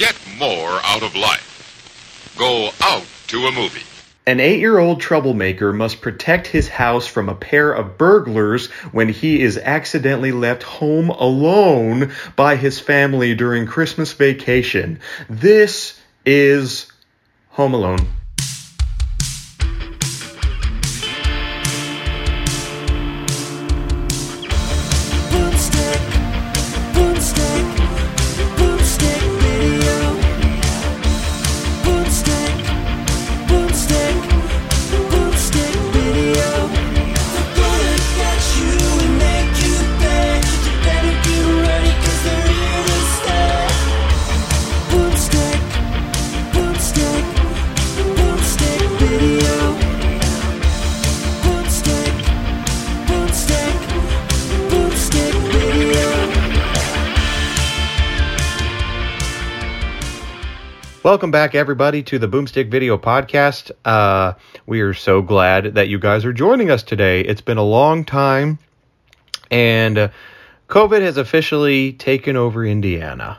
Get more out of life. Go out to a movie. An eight year old troublemaker must protect his house from a pair of burglars when he is accidentally left home alone by his family during Christmas vacation. This is Home Alone. Welcome back, everybody, to the Boomstick Video Podcast. Uh, we are so glad that you guys are joining us today. It's been a long time, and uh, COVID has officially taken over Indiana.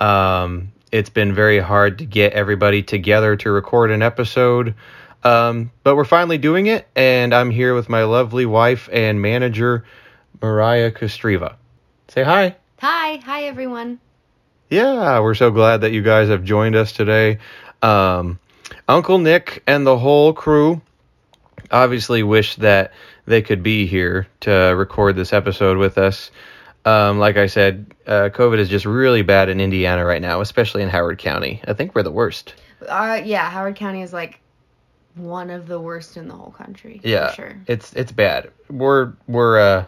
Um, it's been very hard to get everybody together to record an episode, um, but we're finally doing it, and I'm here with my lovely wife and manager, Moriah Kostreva. Say hi. Hi, hi everyone. Yeah, we're so glad that you guys have joined us today. Um, Uncle Nick and the whole crew obviously wish that they could be here to record this episode with us. Um, like I said, uh, COVID is just really bad in Indiana right now, especially in Howard County. I think we're the worst. Uh, yeah, Howard County is like one of the worst in the whole country. Yeah, sure. it's it's bad. We're we're uh,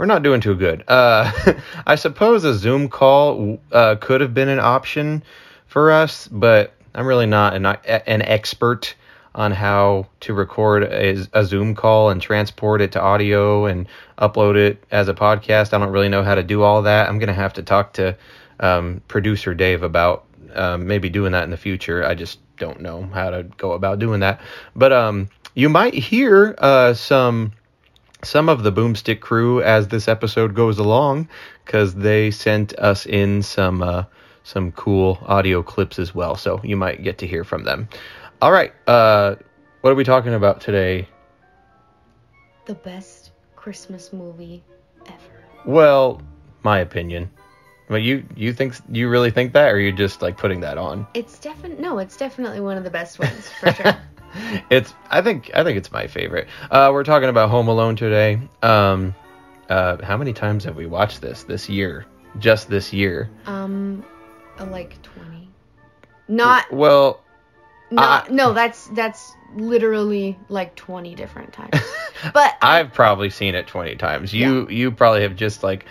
we're not doing too good. Uh, I suppose a Zoom call uh, could have been an option for us, but I'm really not an an expert on how to record a, a Zoom call and transport it to audio and upload it as a podcast. I don't really know how to do all that. I'm gonna have to talk to um, producer Dave about um, maybe doing that in the future. I just don't know how to go about doing that. But um, you might hear uh, some some of the Boomstick crew as this episode goes along because they sent us in some uh, some cool audio clips as well. So you might get to hear from them. All right, uh, what are we talking about today? The best Christmas movie ever. Well, my opinion. But you you think you really think that, or are you just like putting that on? It's definitely no, it's definitely one of the best ones for sure. it's I think I think it's my favorite. Uh, we're talking about Home Alone today. Um, uh, how many times have we watched this this year? Just this year. um, uh, like twenty. Not Well, not I- no. That's that's literally like twenty different times. But I've probably seen it twenty times. You you probably have just like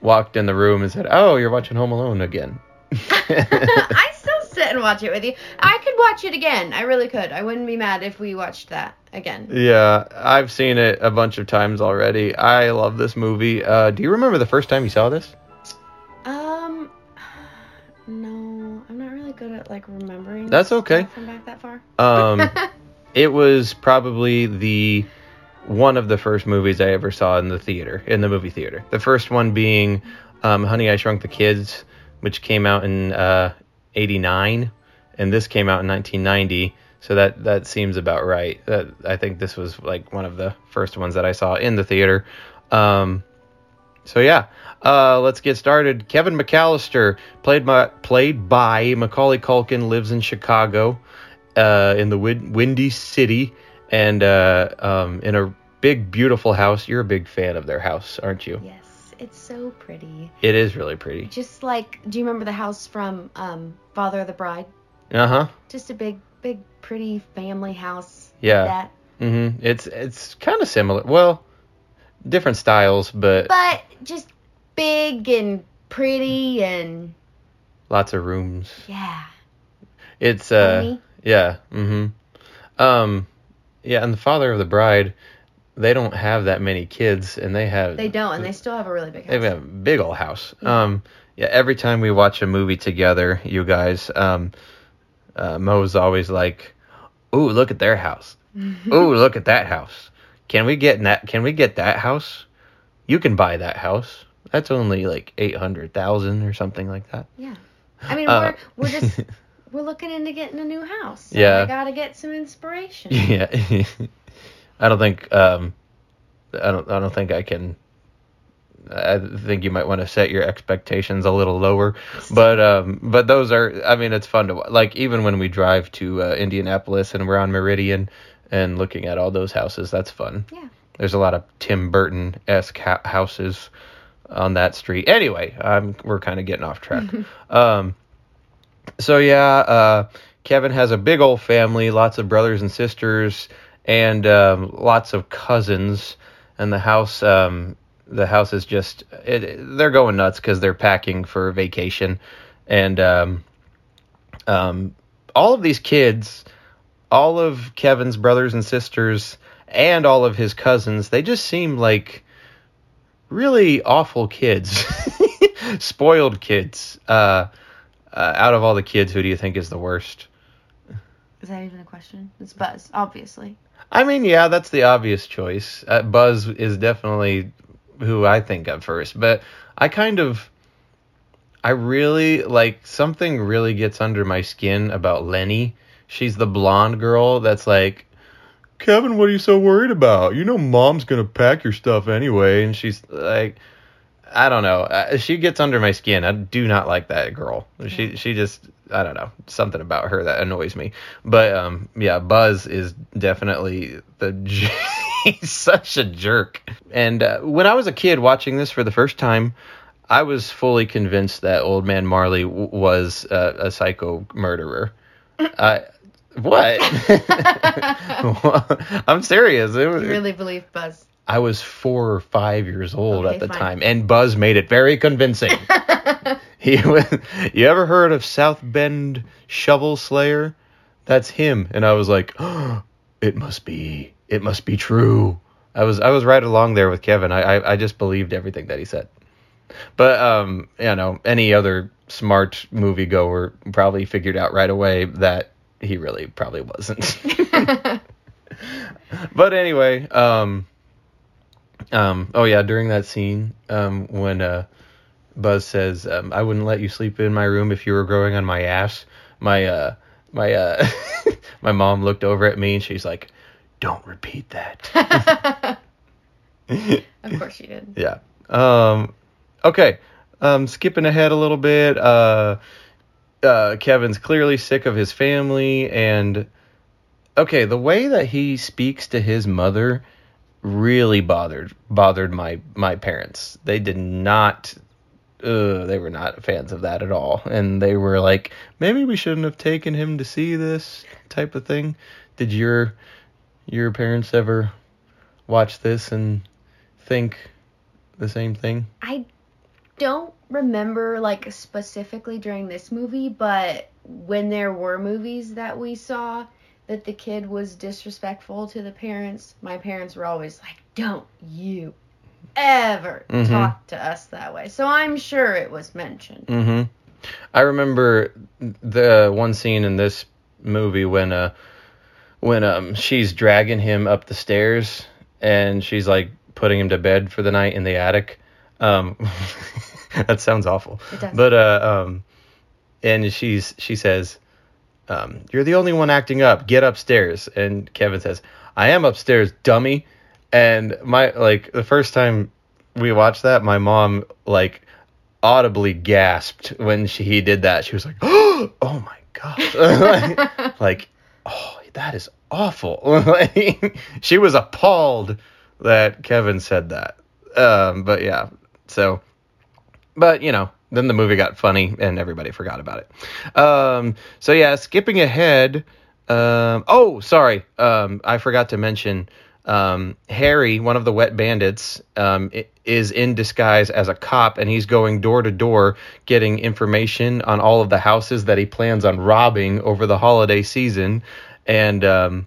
walked in the room and said, "Oh, you're watching Home Alone again." I sit and watch it with you. I could watch it again. I really could. I wouldn't be mad if we watched that again. yeah, I've seen it a bunch of times already. I love this movie. Uh, do you remember the first time you saw this? Um, no, I'm not really good at like remembering. That's okay. From back that far. Um, it was probably the one of the first movies I ever saw in the theater, in the movie theater. The first one being um, Honey, I Shrunk the Kids, which came out in uh, '89, and this came out in 1990. So that that seems about right. That I think this was like one of the first ones that I saw in the theater. Um, so yeah, uh, let's get started. Kevin McCallister, played by played by Macaulay Culkin, lives in Chicago, uh, in the win- windy city, and uh, um, in a big, beautiful house. You're a big fan of their house, aren't you? Yes, it's so pretty. It is really pretty. Just like, do you remember the house from um, Father of the Bride? Uh huh. Just a big, big, pretty family house. like Yeah. that. Mm-hmm. It's it's kind of similar. Well, different styles, but But just big and pretty and lots of rooms. yeah. It's uh Homey. yeah. Mm-hmm. Um yeah, and the father of the bride, they don't have that many kids and they have They don't, and they still have a really big house. they have a big old house. Um yeah, every time we watch a movie together, you guys, um uh Mo's always like, Ooh, look at their house. Ooh, look at that house. Can we get that can we get that house? You can buy that house. That's only like eight hundred thousand or something like that. Yeah. I mean, Uh, we're we're just we're looking into getting a new house. So Yeah. I gotta get some inspiration. yeah. I don't think um, I don't I don't think I can. I think you might want to set your expectations a little lower, but um, but those are. I mean, it's fun to like. Even when we drive to uh, Indianapolis and we're on Meridian and looking at all those houses, that's fun. Yeah. There's a lot of Tim Burton esque ha- houses on that street. Anyway, um, we're kind of getting off track. um, so yeah, uh, Kevin has a big old family, lots of brothers and sisters, and um, lots of cousins. And the house, um, the house is just it, they're going nuts because they're packing for vacation, and um, um, all of these kids, all of Kevin's brothers and sisters, and all of his cousins, they just seem like really awful kids, spoiled kids. Uh, uh, out of all the kids, who do you think is the worst? Is that even a question? It's Buzz, obviously. I mean, yeah, that's the obvious choice. Uh, Buzz is definitely who I think of first, but I kind of, I really like something really gets under my skin about Lenny. She's the blonde girl that's like, Kevin, what are you so worried about? You know, mom's gonna pack your stuff anyway, and she's like, I don't know. Uh, She gets under my skin. I do not like that girl. She she just I don't know something about her that annoys me. But um yeah, Buzz is definitely the j- he's such a jerk. And uh, when I was a kid watching this for the first time, I was fully convinced that Old Man Marley w- was uh, a psycho murderer. I what? I'm serious. Was, You really believe Buzz? I was four or five years old Okay, at the fine. time, and Buzz made it very convincing. he, was- you ever heard of South Bend Shovel Slayer? That's him, and I was like, oh, it must be, it must be true. I was, I was right along there with Kevin. I, I, I just believed everything that he said. But um, you know, any other smart moviegoer probably figured out right away that he really probably wasn't. but anyway, um, um, oh yeah, during that scene, um, when uh, Buzz says, um, "I wouldn't let you sleep in my room if you were growing on my ass," my uh, my uh, my mom looked over at me and she's like, "Don't repeat that." Of course she did. yeah. Um, okay. Um, skipping ahead a little bit. Uh, uh, Kevin's clearly sick of his family, and okay, the way that he speaks to his mother really bothered bothered my my parents. They did not. Uh, they were not fans of that at all, and they were like, maybe we shouldn't have taken him to see this type of thing. Did your your parents ever watch this and think the same thing? I don't remember like specifically during this movie, but when there were movies that we saw that the kid was disrespectful to the parents, my parents were always like, "Don't you ever Mhm. talk to us that way." So I'm sure it was mentioned. Mm-hmm. I remember the one scene in this movie when uh when um she's dragging him up the stairs and she's like putting him to bed for the night in the attic. Um that sounds awful. It does. But uh um and she's she says um you're the only one acting up. Get upstairs. And Kevin says, "I am upstairs, dummy." And my like the first time we watched that, my mom like audibly gasped when she he did that. She was like, "Oh my god!" like, like, oh, that is awful. Like, she was appalled that Kevin said that. Um, but yeah, so, but you know, then the movie got funny and everybody forgot about it. Um, so yeah, skipping ahead. Um, oh, sorry, um, I forgot to mention. Um, Harry, one of the wet bandits, um, is in disguise as a cop, and he's going door to door getting information on all of the houses that he plans on robbing over the holiday season. And um,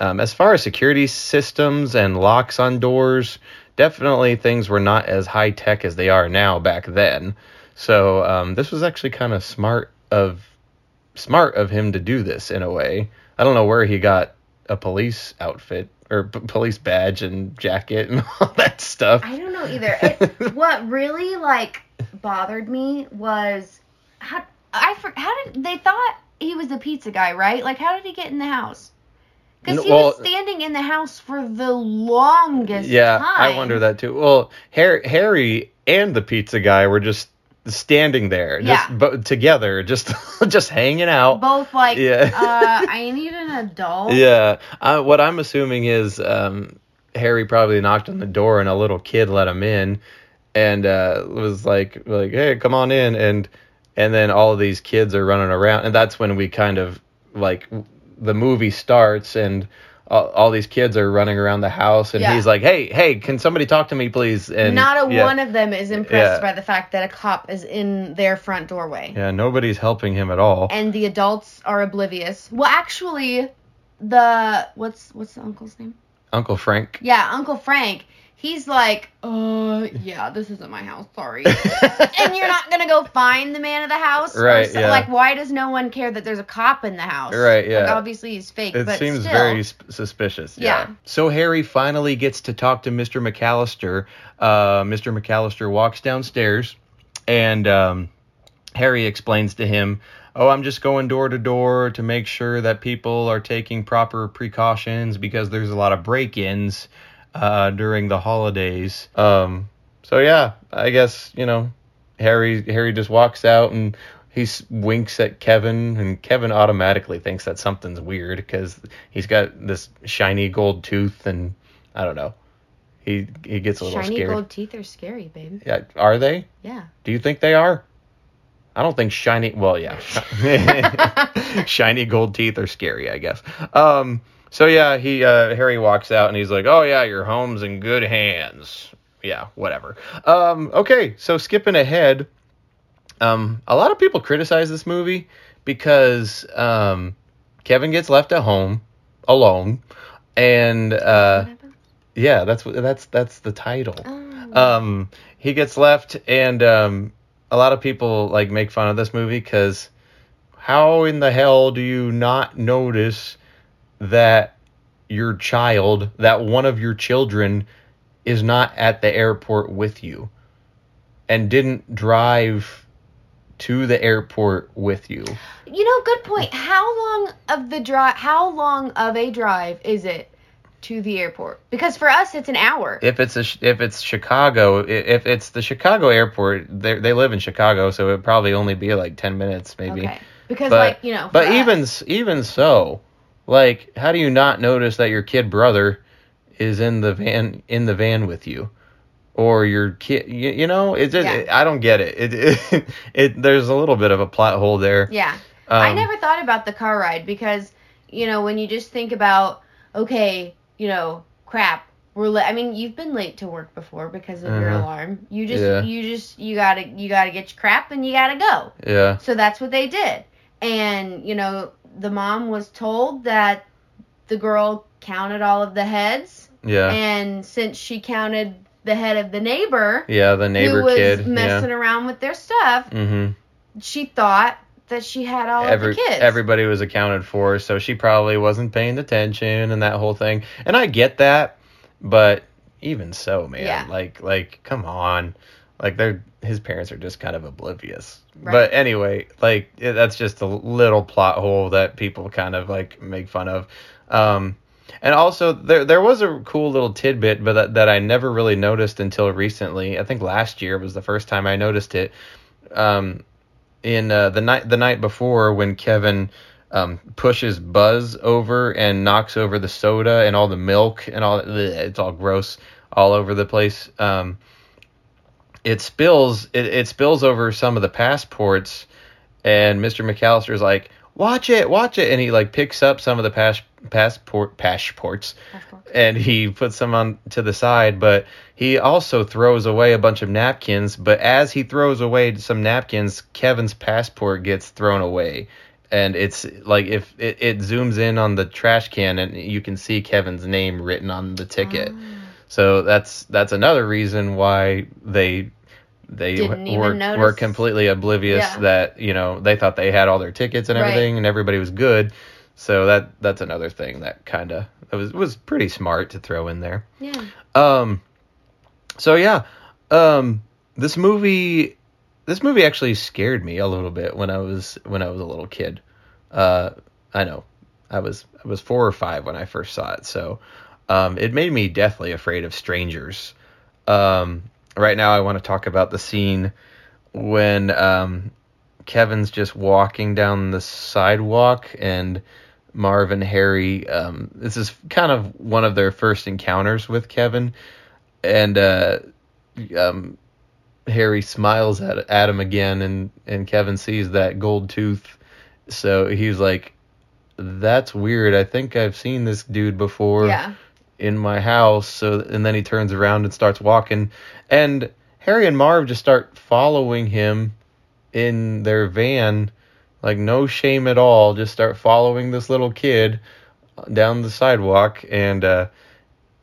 as far as security systems and locks on doors, definitely things were not as high tech as they are now back then. So um, this was actually kind of smart of smart of him to do this in a way. I don't know where he got a police outfit or p- police badge and jacket and all that stuff. I don't know either. It, what really like bothered me was how I how did they thought he was the pizza guy, right? Like, how did he get in the house? Because he well- was standing in the house for the longest Yeah, time. I wonder that too. Well, Harry, Harry and the pizza guy were just standing there, just Yeah. bo- together, just just hanging out. Both like, Yeah. uh, I need an adult. Yeah. Uh, what I'm assuming is um, Harry probably knocked on the door and a little kid let him in and uh, was like like hey come on in and and then all of these kids are running around and that's when we kind of like w- the movie starts and all, all these kids are running around the house and Yeah. he's like hey hey can somebody talk to me please and Not a yeah, one of them is impressed Yeah. by the fact that a cop is in their front doorway. yeah nobody's helping him at all And the adults are oblivious. Well, actually, the what's what's the uncle's name? Uncle Frank Yeah, Uncle Frank. He's like, uh, yeah, this isn't my house. Sorry. and you're not gonna go find the man of the house, Right, so- yeah. Like, why does no one care that there's a cop in the house? Right, yeah. Like, obviously he's fake, It seems still. very sp- suspicious. Yeah. So Harry finally gets to talk to Mr. McCallister. Uh, Mr. McCallister walks downstairs, and um, Harry explains to him, "Oh, I'm just going door to door to make sure that people are taking proper precautions because there's a lot of break-ins uh, during the holidays." Um, so yeah, I guess you know, Harry Harry just walks out and he winks at Kevin, and Kevin automatically thinks that something's weird because he's got this shiny gold tooth, and I don't know. He he gets a little Shiny scared. gold teeth are scary, babe. Yeah, are they? Yeah. Do you think they are? I don't think shiny. Well, yeah, shiny gold teeth are scary. I guess. Um. So yeah, he uh, Harry walks out and he's like, "Oh yeah, your home's in good hands." Yeah, whatever. Um. Okay, so skipping ahead, um, a lot of people criticize this movie because um, Kevin gets left at home alone, and uh, yeah, that's what that's that's the title Oh. um he gets left and um a lot of people like make fun of this movie because how in the hell do you not notice that your child that one of your children is not at the airport with you and didn't drive to the airport with you You know, good point. How long of the drive? How long of a drive is it to the airport? Because for us, it's an hour. if it's a if it's Chicago, if it's the Chicago airport, they they live in Chicago, so it'd probably only be like ten minutes, maybe. Okay. Because But like you know. but us- even even so, like, how do you not notice that your kid brother is in the van in the van with you, or your kid? You, you know, it's just, Yeah. I don't get it. It, it it there's a little bit of a plot hole there. Yeah. I Um, never thought about the car ride because, you know, when you just think about, okay, you know, crap, we're li- I mean, you've been late to work before because of your Uh-huh. alarm. You just, Yeah. you just, you gotta, you gotta get your crap and you gotta go. Yeah. So that's what they did. And, you know, the mom was told that the girl counted all of the heads. Yeah. And since she counted the head of the neighbor, yeah. The neighbor who was kid. messing around with their stuff, Mm-hmm. she thought that she had all Every, of the kids. everybody was accounted for, so she probably wasn't paying attention and that whole thing. And I get that, but even so, man, Yeah. like like come on. Like they're his parents are just kind of oblivious. Right. But anyway, like it, that's just a little plot hole that people kind of like make fun of. Um and also there there was a cool little tidbit but that, that I never really noticed until recently. I think last year was the first time I noticed it. Um in uh, the night the night before when Kevin um, pushes Buzz over and knocks over the soda and all the milk and all it's all gross all over the place. Um, it spills it, it spills over some of the passports and Mr. McCallister's like watch it watch it and he like picks up some of the pas- passport passports and he puts them on to the side but he also throws away a bunch of napkins but as he throws away some napkins kevin's passport gets thrown away and it's like if it, it zooms in on the trash can and you can see kevin's name written on the ticket ah. so that's that's another reason why they they were, notice. were completely oblivious Yeah. that you know they thought they had all their tickets and Right. everything and everybody was good so that that's another thing that kind of was was pretty smart to throw in there. Yeah. Um, so yeah, um, this movie this movie actually scared me a little bit when I was when I was a little kid. Uh, I know I was I was four or five when I first saw it, so um, it made me deathly afraid of strangers. Um, right now, I want to talk about the scene when um, Kevin's just walking down the sidewalk and Marv and Harry. Um, this is kind of one of their first encounters with Kevin, and uh, um, Harry smiles at at him again, and and Kevin sees that gold tooth, so he's like, "That's weird. I think I've seen this dude before." Yeah. in my house. So and then he turns around and starts walking, and Harry and Marv just start following him in their van, like no shame at all. Just start following this little kid down the sidewalk, and uh,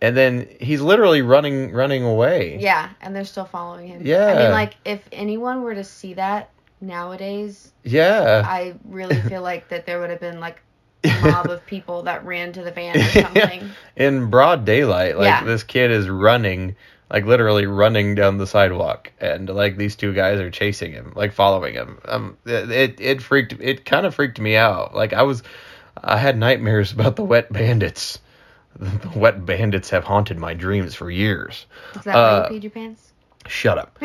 and then he's literally running running away. Yeah, and they're still following him. Yeah. I mean, like, if anyone were to see that nowadays, Yeah. I really feel like that there would have been like a mob of people that ran to the van or something. in broad daylight like Yeah. this kid is running like literally running down the sidewalk and like these two guys are chasing him like following him. Um it it freaked it kind of freaked me out. Like i was i had nightmares about the wet bandits. The wet bandits have haunted my dreams for years. Is that why Uh, you peed your pants? Shut up.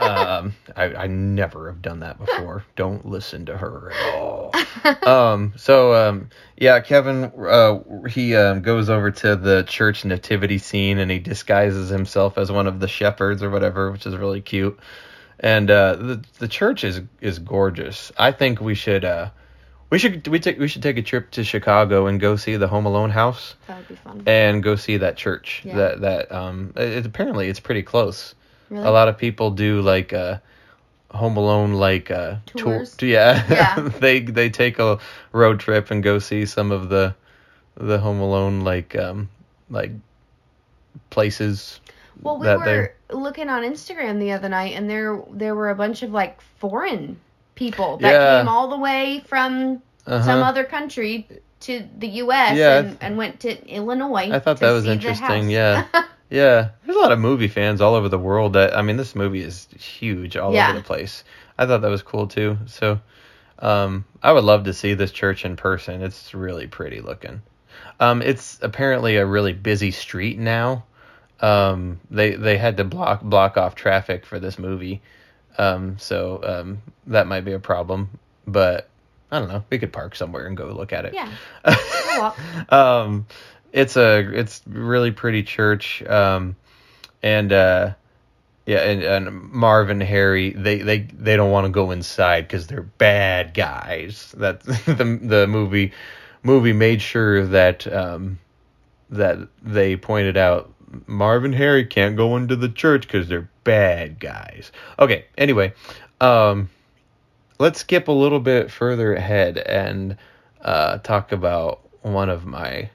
Um I, I never have done that before. Don't listen to her at all. Um so um yeah kevin uh he um, goes over to the church nativity scene and he disguises himself as one of the shepherds or whatever which is really cute. And uh the the church is is gorgeous. I think we should uh we should we take we should take a trip to chicago and go see the home alone house That would be fun. and go see that church. Yeah. that that um it, apparently it's pretty close Really? a lot of people do like uh home alone like uh Tours? tour yeah, Yeah. they they take a road trip and go see some of the the home alone like um like places Well, we were looking on Instagram the other night, and there there were a bunch of like foreign people that Yeah. came all the way from uh some other country to the U.S. Yeah, and, th- and went to Illinois. I thought that was interesting, yeah. yeah. There's a lot of movie fans all over the world that i mean this movie is huge all Yeah. over the place. I thought that was cool too. So um i would love to see this church in person. It's really pretty looking. Um it's apparently a really busy street now. Um they they had to block block off traffic for this movie. Um so um that might be a problem. But i don't know. We could park somewhere and go look at it. Yeah. yeah walk. um it's a it's really pretty church um and uh yeah and, and marv and harry they they they don't want to go inside because they're bad guys. That the the movie movie made sure that um that they pointed out marv and harry can't go into the church because they're bad guys. Okay anyway um let's skip a little bit further ahead and uh talk about one of my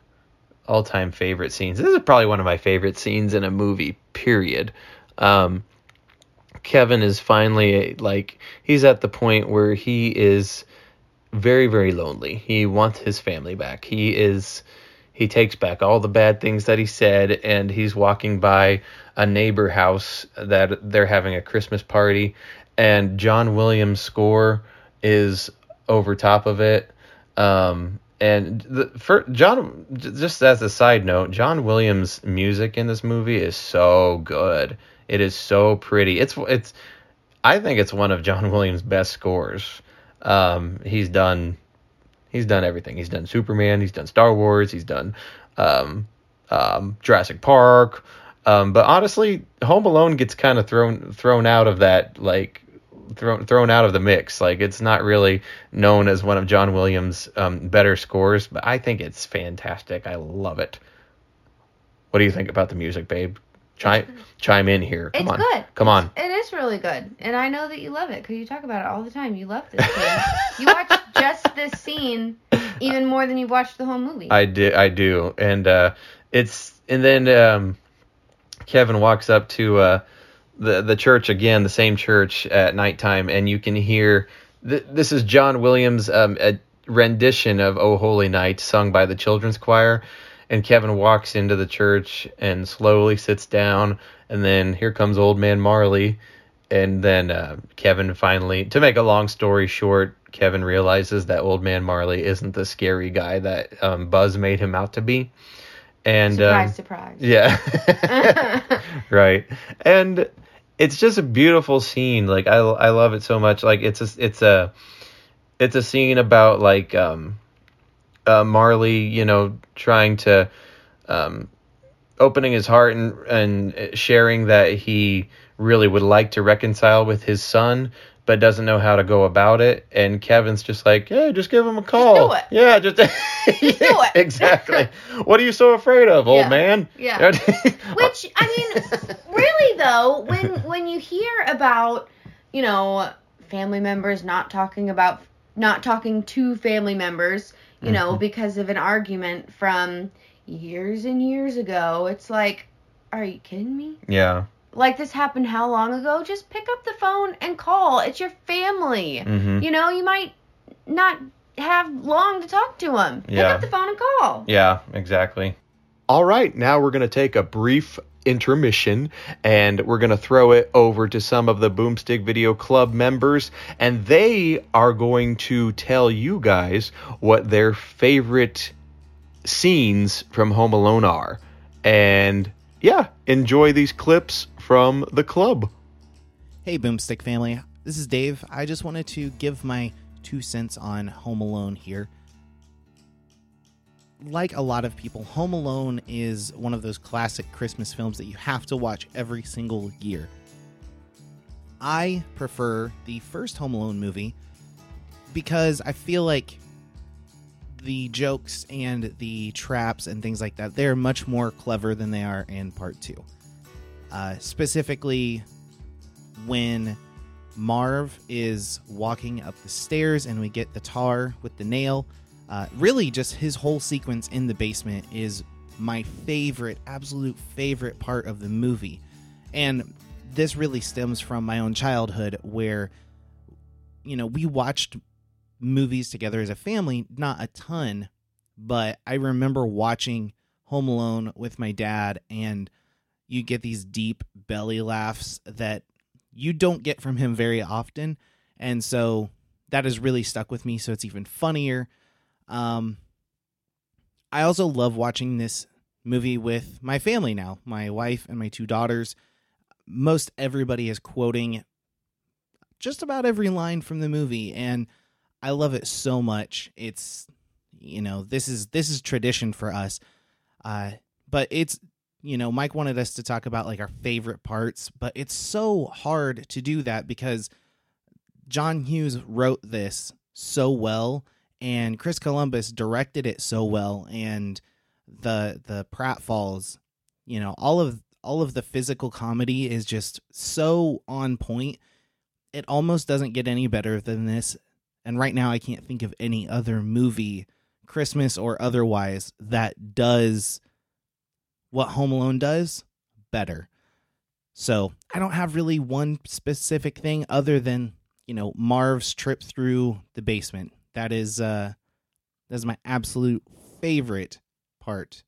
all-time favorite scenes. This is probably one of my favorite scenes in a movie. Period. Um, Kevin is finally like he's at the point where he is very very lonely. He wants his family back. He is he takes back all the bad things that he said and he's walking by a neighbor house that they're having a Christmas party and John Williams score is over top of it. Um, and the for John, just as a side note, John Williams' music in this movie is so good. It is so pretty. It's it's. I think it's one of John Williams' best scores. Um, he's done, he's done everything. He's done Superman. He's done Star Wars. He's done, um, um, Jurassic Park. Um, but honestly, Home Alone gets kind of thrown thrown out of that like thrown thrown out of the mix. Like it's not really known as one of John Williams' um, better scores, but I think it's fantastic. I love it. What do you think about the music, babe? Chime chime in here. Come It's on, good. come on. It is really good, and I know that you love it because you talk about it all the time. You love this scene. you watch just this scene even more than you've watched the whole movie. I do, I do, and uh, it's and then um, Kevin walks up to uh, the the church again, the same church at nighttime, and you can hear th- this is John Williams' um, a rendition of "Oh Holy Night" sung by the children's choir, and Kevin walks into the church and slowly sits down, and then here comes Old Man Marley, and then uh, Kevin finally, to make a long story short, Kevin realizes that old man Marley isn't the scary guy that um, Buzz made him out to be. And surprise, um, surprise. yeah. right. And it's just a beautiful scene. Like I I love it so much. Like it's a it's a it's a scene about like um uh Marley, you know, trying to um opening his heart and and sharing that he really would like to reconcile with his son but doesn't know how to go about it and Kevin's just like, "Yeah, just give him a call." do it. Yeah, just, do it. exactly. what are you so afraid of, old Yeah. man? Yeah. Which I mean, really though, when when you hear about, you know, family members not talking about not talking to family members, you know, Mm-hmm. because of an argument from years and years ago, it's like, are you kidding me? yeah. Like this happened how long ago? Just pick up the phone and call. It's your family. Mhm. You know, you might not have long to talk to them. Pick Yeah. up the phone and call. Yeah, exactly. All right, now we're going to take a brief intermission and we're going to throw it over to some of the Boomstick Video Club members and they are going to tell you guys what their favorite scenes from Home Alone are. And yeah, enjoy these clips from the club. Hey, Boomstick family. This is Dave. I just wanted to give my two cents on Home Alone here. Like a lot of people, Home Alone is one of those classic Christmas films that you have to watch every single year. I prefer the first Home Alone movie because I feel like the jokes and the traps and things like that, they're much more clever than they are in part two. Uh, specifically, when Marv is walking up the stairs and we get the tar with the nail. Uh, really, just his whole sequence in the basement is my favorite, absolute favorite part of the movie. And this really stems from my own childhood where, you know, we watched movies together as a family, not a ton, but I remember watching Home Alone with my dad and you get these deep belly laughs that you don't get from him very often. And so that has really stuck with me so it's even funnier. Um i also love watching this movie with my family now my wife and my two daughters. Most everybody is quoting just about every line from the movie and i love it so much. It's you know this is this is tradition for us. Uh but it's you know, Mike wanted us to talk about like our favorite parts, but it's so hard to do that because John Hughes wrote this so well and Chris Columbus directed it so well and the the pratfalls, you know, all of all of the physical comedy is just so on point. It almost doesn't get any better than this. And right now I can't think of any other movie, Christmas or otherwise, that does what Home Alone does better. So I don't have really one specific thing other than you know Marv's trip through the basement. That is uh, that is my absolute favorite part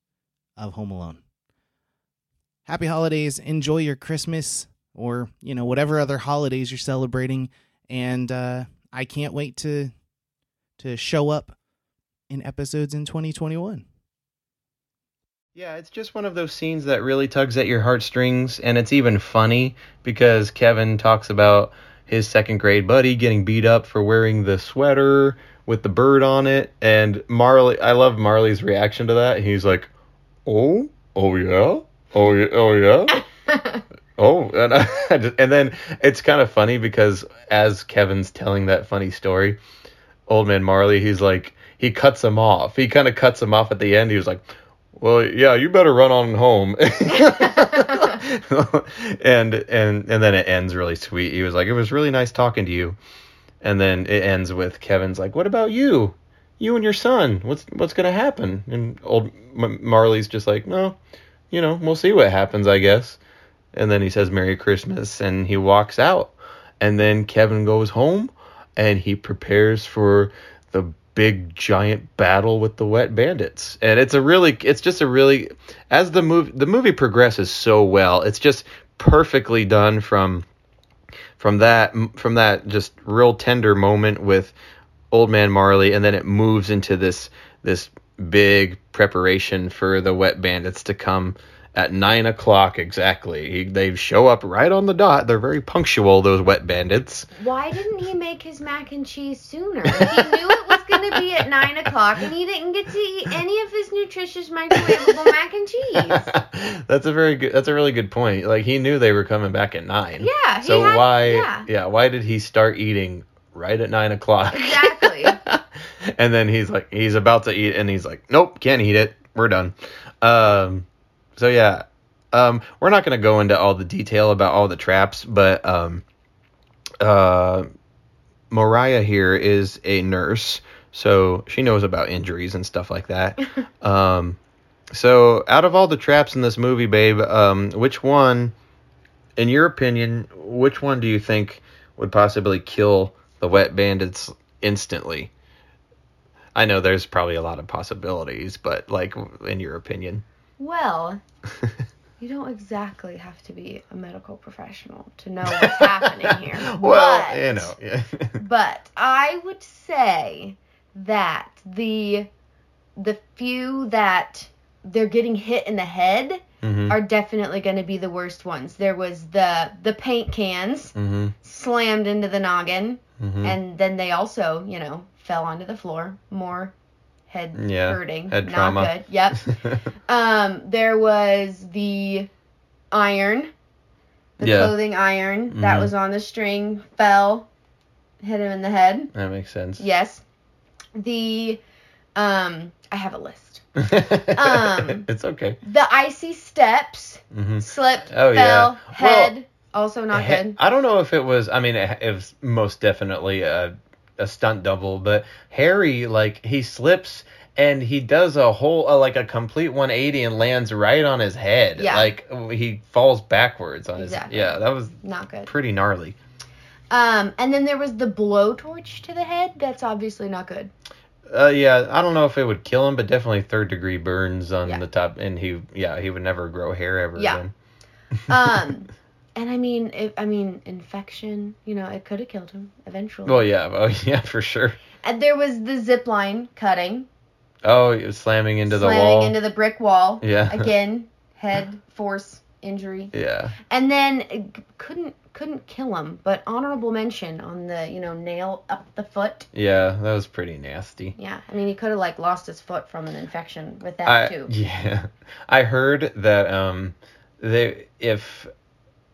of Home Alone. Happy holidays! Enjoy your Christmas or you know whatever other holidays you're celebrating, and uh, I can't wait to to show up in episodes in 2021. Yeah, it's just one of those scenes that really tugs at your heartstrings, and it's even funny because Kevin talks about his second grade buddy getting beat up for wearing the sweater with the bird on it, and Marley. I love Marley's reaction to that. He's like, "Oh, oh yeah, oh yeah, oh yeah." Oh, and I, and then it's kind of funny because as Kevin's telling that funny story, old man Marley, he's like, he cuts him off. He kind of cuts him off at the end. He was like, "Well, yeah, you better run on home." and and and then it ends really sweet. He was like, "It was really nice talking to you." And then it ends with Kevin's like, "What about you? You and your son? What's what's gonna happen?" And old Marley's just like, "No, you know, we'll see what happens, I guess." And then he says Merry Christmas and he walks out. And then Kevin goes home and he prepares for the big giant battle with the wet bandits. And it's a really it's just a really as the movie the movie progresses so well. It's just perfectly done from from that from that just real tender moment with old man Marley, and then it moves into this this big preparation for the wet bandits to come at nine o'clock exactly. He, they show up right on the dot. They're very punctual. Those wet bandits. Why didn't he make his mac and cheese sooner? He knew it was going to be at 9 o'clock and he didn't get to eat any of his nutritious microwavable mac and cheese. that's a very good. That's a really good point. Like he knew they were coming back at nine. Yeah, he So had- why? yeah. Why did he start eating right at nine o'clock? Exactly. and then he's like, he's about to eat, and he's like, nope, can't eat it. We're done. Um. So yeah. Um. We're not gonna go into all the detail about all the traps, but um. Uh. Moriah here is a nurse, so she knows about injuries and stuff like that. um. So, out of all the traps in this movie, babe, um, which one, in your opinion, which one do you think would possibly kill the wet bandits instantly? I know there's probably a lot of possibilities, but like, in your opinion, Well, you don't exactly have to be a medical professional to know what's happening here. well, But- you know, yeah. But I would say that the the few that they're getting hit in the head hmm are definitely going to be the worst ones. There was the the paint cans hmm slammed into the noggin, hmm and then they also, you know, fell onto the floor. More head Yeah, hurting. head Not trauma. good. Yep. Um, there was the iron, the Yeah. clothing iron that Mhm. was on the string, fell, hit him in the head. that makes sense. Yes. The, um, I have a list. Um, it's okay. The icy steps, hmm slipped, Oh, yeah. fell, Well, head, also not He- good. I don't know if it was. I mean, it, it was most definitely a, a stunt double, but Harry, like, he slips and he does a whole, uh, like, a complete 180 and lands right on his head. Yeah. Like, he falls backwards on Exactly. his. Yeah, that was Not good. pretty gnarly. Um, and then there was the blowtorch to the head. That's obviously not good. Uh, yeah, I don't know if it would kill him, but definitely third degree burns on Yeah. the top, and he, yeah, he would never grow hair ever Yeah. again. Um, and I mean, if, I mean, infection. You know, it could have killed him eventually. Well, yeah, oh yeah, for sure. and there was the zip line cutting, Oh, he was slamming into the wall. slamming into the brick wall. Yeah. Again, head force injury. yeah. And then it couldn't couldn't kill him, but honorable mention on the you know nail up the foot. Yeah, that was pretty nasty. Yeah, I mean he could have like lost his foot from an infection with that I, too. Yeah, I heard that um, they if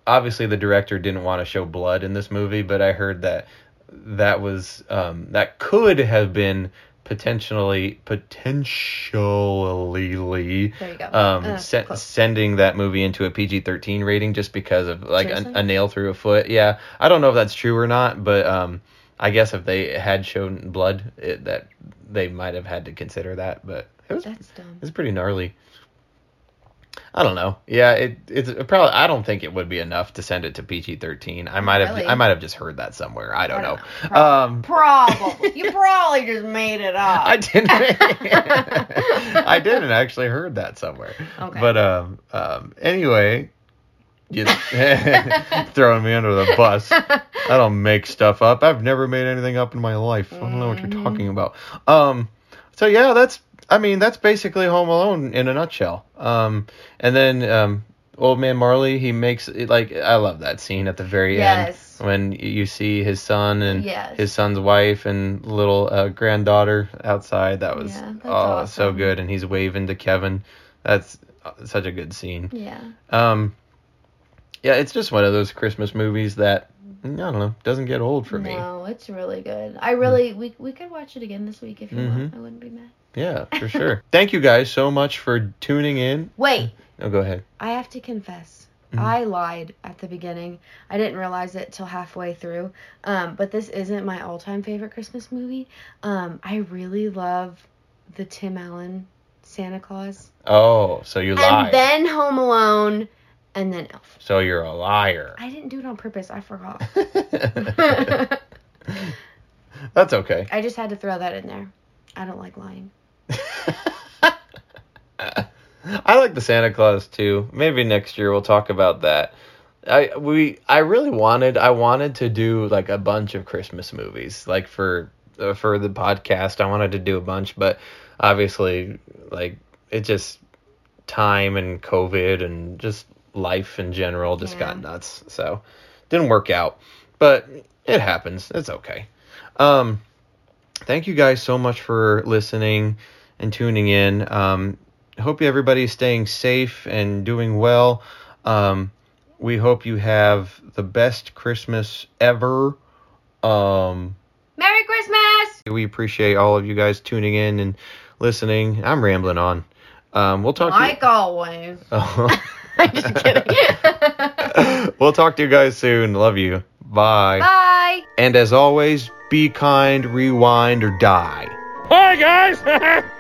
obviously the director didn't want to show blood in this movie, but I heard that that was um, that could have been potentially potentially There you go. um, Uh, se- sending that movie into a PG thirteen rating just because of like a, a nail through a foot. Yeah, I don't know if that's true or not, but um, I guess if they had shown blood, it, that they might have had to consider that. But it was That's dumb. it's pretty gnarly. I don't know. Yeah, it it's it probably. I don't think it would be enough to send it to PG thirteen. I might have. Really? I might have just heard that somewhere. I don't, I don't know. know. Prob- Um, Probably. you probably just made it up. I didn't. I didn't actually heard that somewhere. Okay. But um um anyway, you throwing me under the bus. I don't make stuff up. I've never made anything up in my life. I don't know what you're talking about. Um, so yeah, that's. I mean, that's basically Home Alone in a nutshell. Um, and then um, Old Man Marley, he makes it like I love that scene at the very Yes. end when you see his son and Yes. his son's wife and little uh, granddaughter outside. That was Yeah, oh so good, and he's waving to Kevin. That's uh, such a good scene. yeah. Um, yeah, it's just one of those Christmas movies that I don't know doesn't get old for me. No, it's really good. I really we we could watch it again this week if you want. Mhm. I wouldn't be mad. Yeah, for sure. Thank you guys so much for tuning in. Wait, Oh, go ahead. I have to confess. Mhm. I lied at the beginning. I didn't realize it till halfway through. Um, but this isn't my all-time favorite Christmas movie. Um, I really love the Tim Allen Santa Clause. Oh, so you lied. And then Home Alone and then Elf. so you're a liar. I didn't do it on purpose. I forgot. That's okay. I just had to throw that in there. I don't like lying. I like the Santa Clause too. Maybe next year we'll talk about that. I we I really wanted I wanted to do like a bunch of Christmas movies like for uh, for the podcast. I wanted to do a bunch, but obviously like it just time and COVID and just life in general just Yeah. got nuts. So didn't work out, but it happens. It's okay. Um, thank you guys so much for listening and tuning in. Um, hope everybody's staying safe and doing well. Um, we hope you have the best Christmas ever. Um, Merry Christmas! we appreciate all of you guys tuning in and listening. I'm rambling on. Um, we'll talk. Like always. To you- I'm just kidding. we'll talk to you guys soon. Love you. Bye. Bye. And as always, be kind, rewind, or die. Hi, guys!